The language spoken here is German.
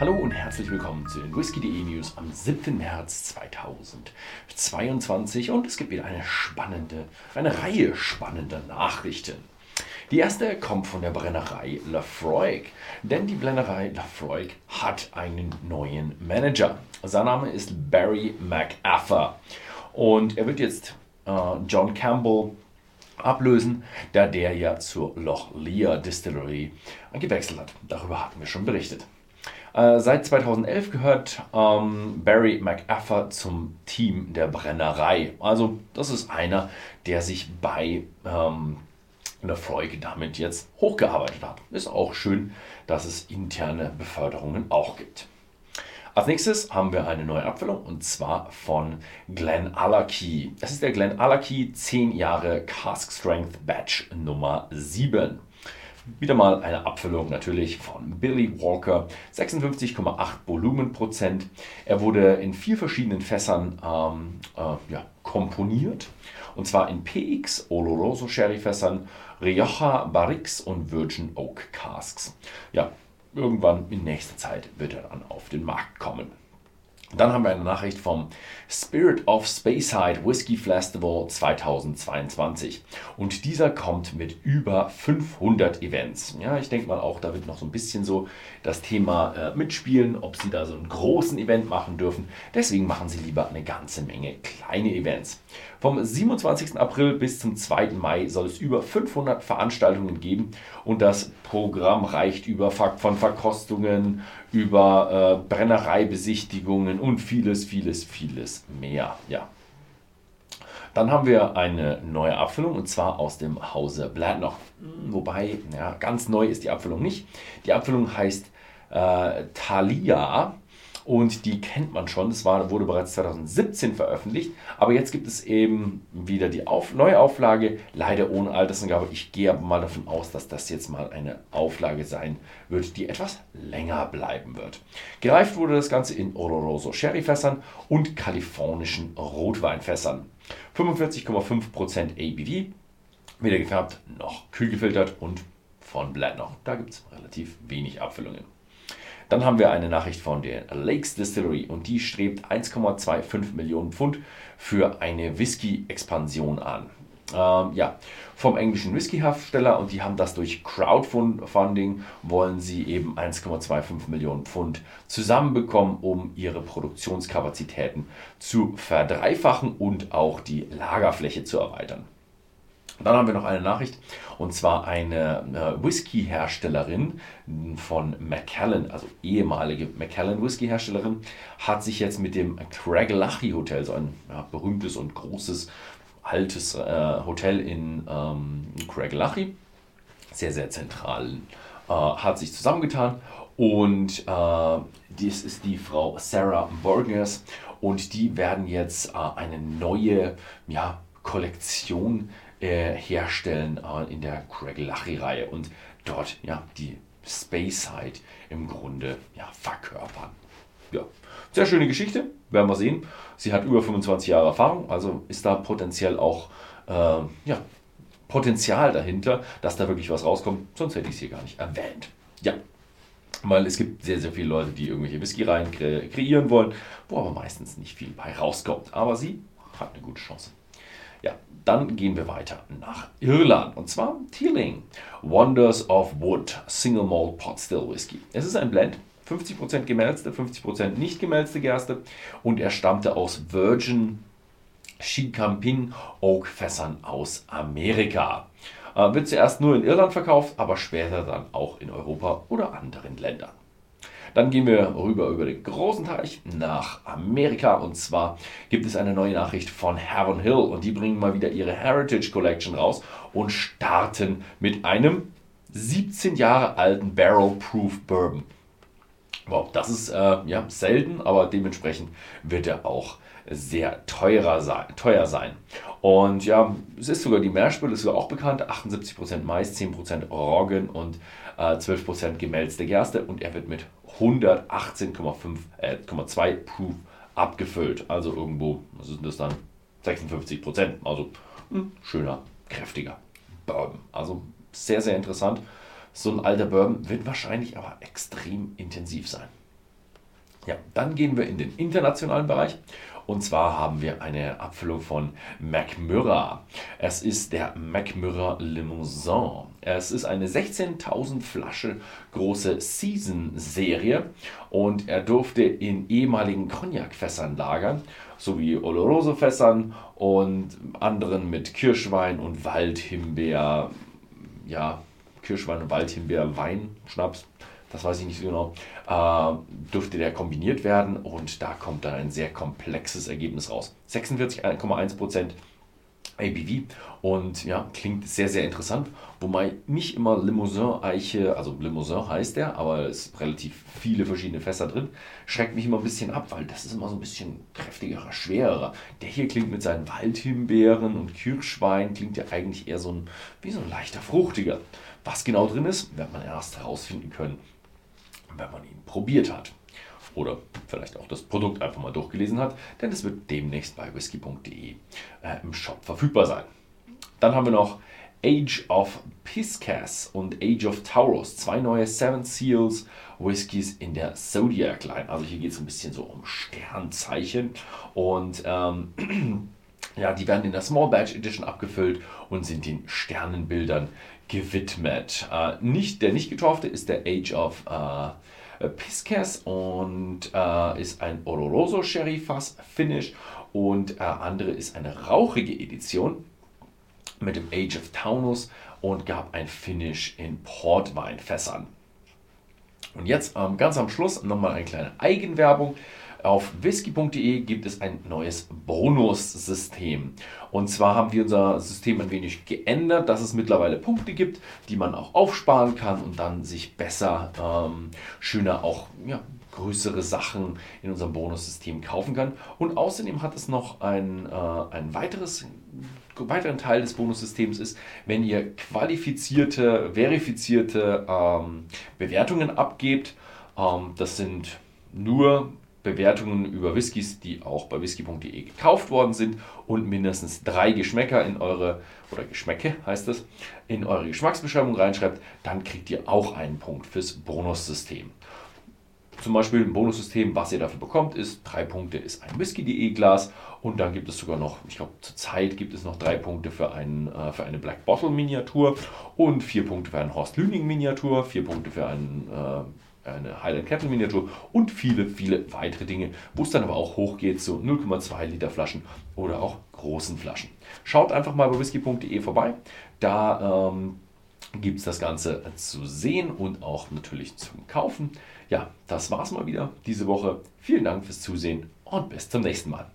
Hallo und herzlich willkommen zu den Whisky.de News am 7. März 2022 und es gibt wieder eine spannende, eine Reihe spannender Nachrichten. Die erste kommt von der Brennerei Lafroig, denn die Brennerei Lafroig hat einen neuen Manager. Sein Name ist Barry McAffer und er wird jetzt äh, John Campbell ablösen, da der ja zur Loch Lear Distillery gewechselt hat. Darüber hatten wir schon berichtet. Äh, seit 2011 gehört ähm, Barry McAffer zum Team der Brennerei. Also das ist einer, der sich bei ähm, Lefroy damit jetzt hochgearbeitet hat. Ist auch schön, dass es interne Beförderungen auch gibt. Als nächstes haben wir eine neue Abfüllung und zwar von Glen Allerkey. Das ist der Glen Allerkey 10 Jahre Cask Strength Batch Nummer 7. Wieder mal eine Abfüllung natürlich von Billy Walker, 56,8 Volumenprozent. Er wurde in vier verschiedenen Fässern ähm, äh, ja, komponiert. Und zwar in PX, Oloroso Sherry Fässern, Rioja Barriques und Virgin Oak Casks. Ja, irgendwann in nächster Zeit wird er dann auf den Markt kommen. Dann haben wir eine Nachricht vom Spirit of Speyside Whiskey Festival 2022. Und dieser kommt mit über 500 Events. Ja, ich denke mal auch, da wird noch so ein bisschen so das Thema äh, mitspielen, ob sie da so einen großen Event machen dürfen. Deswegen machen sie lieber eine ganze Menge kleine Events. Vom 27. April bis zum 2. Mai soll es über 500 Veranstaltungen geben und das Programm reicht über von Verkostungen, über äh, Brennereibesichtigungen und vieles, vieles, vieles mehr. Ja. Dann haben wir eine neue Abfüllung und zwar aus dem Hause Bladnoch. Wobei, ja, ganz neu ist die Abfüllung nicht. Die Abfüllung heißt äh, Thalia und die kennt man schon. Das war, wurde bereits 2017 veröffentlicht. Aber jetzt gibt es eben wieder die Auf Neuauflage, leider ohne Altersangabe. Ich gehe aber mal davon aus, dass das jetzt mal eine Auflage sein wird, die etwas länger bleiben wird. Gereift wurde das Ganze in Oloroso Sherryfässern und kalifornischen Rotweinfässern. 45,5% ABV, weder gefärbt noch kühl gefiltert und von Blend noch. Da gibt es relativ wenig Abfüllungen. Dann haben wir eine Nachricht von der Lakes Distillery und die strebt 1,25 Millionen Pfund für eine Whisky-Expansion an. Ähm, ja, vom englischen Whisky-Hersteller und die haben das durch Crowdfunding, wollen sie eben 1,25 Millionen Pfund zusammenbekommen, um ihre Produktionskapazitäten zu verdreifachen und auch die Lagerfläche zu erweitern. Dann haben wir noch eine Nachricht. Und zwar eine äh, Whisky-Herstellerin von Macallan, also ehemalige Macallan Whisky-Herstellerin, hat sich jetzt mit dem Craiglachie Hotel, so ein ja, berühmtes und großes altes äh, Hotel in ähm, Craiglachie, sehr, sehr zentral, äh, hat sich zusammengetan. Und äh, dies ist die Frau Sarah Borgers und die werden jetzt äh, eine neue ja, Kollektion äh, herstellen äh, in der Craig Lachie-Reihe und dort ja die Space Side im Grunde ja, verkörpern. Ja, sehr schöne Geschichte, werden wir sehen. Sie hat über 25 Jahre Erfahrung, also ist da potenziell auch äh, ja, Potenzial dahinter, dass da wirklich was rauskommt, sonst hätte ich es hier gar nicht erwähnt. Ja, weil es gibt sehr, sehr viele Leute, die irgendwelche Whisky-Reihen kre kreieren wollen, wo aber meistens nicht viel bei rauskommt. Aber sie hat eine gute Chance. Ja, dann gehen wir weiter nach Irland und zwar Teeling. Wonders of Wood Single Malt Pot Still Whisky. Es ist ein Blend, 50% gemälzte, 50% nicht gemälzte Gerste und er stammte aus Virgin Chicamping Oak Fässern aus Amerika. Äh, wird zuerst nur in Irland verkauft, aber später dann auch in Europa oder anderen Ländern. Dann gehen wir rüber über den großen Teich nach Amerika und zwar gibt es eine neue Nachricht von Heaven Hill und die bringen mal wieder ihre Heritage Collection raus und starten mit einem 17 Jahre alten Barrel Proof Bourbon. Wow, das ist äh, ja, selten, aber dementsprechend wird er auch sehr teurer sein, teuer sein. Und ja, es ist sogar die Meerspüle, ist sogar auch bekannt. 78% Mais, 10% Roggen und äh, 12% gemälzte Gerste. Und er wird mit 118,2 äh, Proof abgefüllt. Also irgendwo, was ist das dann? 56 Also ein schöner, kräftiger Bourbon. Also sehr, sehr interessant. So ein alter Bourbon wird wahrscheinlich aber extrem intensiv sein. Ja, dann gehen wir in den internationalen Bereich. Und zwar haben wir eine Abfüllung von McMurra. Es ist der McMurra Limousin. Es ist eine 16.000 Flasche große Season-Serie und er durfte in ehemaligen Cognac-Fässern lagern, sowie Oloroso-Fässern und anderen mit Kirschwein und Waldhimbeer, ja, Kirschwein und Waldhimbeer, Wein, Schnaps, das weiß ich nicht so genau, äh, dürfte der kombiniert werden und da kommt dann ein sehr komplexes Ergebnis raus. 46,1% ABV und ja, klingt sehr, sehr interessant. Wobei nicht immer Limousin-Eiche, also Limousin heißt der, aber es sind relativ viele verschiedene Fässer drin, schreckt mich immer ein bisschen ab, weil das ist immer so ein bisschen kräftigerer, schwerer. Der hier klingt mit seinen Waldhimbeeren und Kirschwein, klingt ja eigentlich eher so ein, wie so ein leichter, fruchtiger. Was genau drin ist, wird man erst herausfinden können, wenn man ihn probiert hat. Oder vielleicht auch das Produkt einfach mal durchgelesen hat, denn es wird demnächst bei whisky.de äh, im Shop verfügbar sein. Dann haben wir noch Age of Piscas und Age of Taurus, zwei neue Seven Seals Whiskys in der Zodiac Line. Also hier geht es ein bisschen so um Sternzeichen und ähm, ja, die werden in der Small Batch Edition abgefüllt und sind den Sternenbildern gewidmet. Äh, nicht, der nicht getaufte ist der Age of äh, Pisces und äh, ist ein Oloroso Sherry Fass Finish und äh, andere ist eine rauchige Edition mit dem Age of Taunus und gab ein Finish in Portweinfässern. Und jetzt ähm, ganz am Schluss nochmal eine kleine Eigenwerbung. Auf whisky.de gibt es ein neues Bonussystem. Und zwar haben wir unser System ein wenig geändert, dass es mittlerweile Punkte gibt, die man auch aufsparen kann und dann sich besser, ähm, schöner auch ja, größere Sachen in unserem Bonussystem kaufen kann. Und außerdem hat es noch ein, äh, ein weiteres weiteren Teil des Bonussystems ist, wenn ihr qualifizierte, verifizierte ähm, Bewertungen abgebt. Ähm, das sind nur Bewertungen über Whiskys, die auch bei whisky.de gekauft worden sind und mindestens drei Geschmäcker in eure, oder Geschmäcke heißt es, in eure Geschmacksbeschreibung reinschreibt, dann kriegt ihr auch einen Punkt fürs Bonussystem. Zum Beispiel ein Bonussystem, was ihr dafür bekommt, ist drei Punkte ist ein Whisky.de Glas und dann gibt es sogar noch, ich glaube zurzeit gibt es noch drei Punkte für, ein, äh, für eine Black Bottle Miniatur und vier Punkte für eine Horst Lüning Miniatur, vier Punkte für einen äh, eine Highland Kettle Miniatur und viele, viele weitere Dinge, wo es dann aber auch hochgeht zu 0,2 Liter Flaschen oder auch großen Flaschen. Schaut einfach mal bei whisky.de vorbei. Da ähm, gibt es das Ganze zu sehen und auch natürlich zum Kaufen. Ja, das war's mal wieder diese Woche. Vielen Dank fürs Zusehen und bis zum nächsten Mal.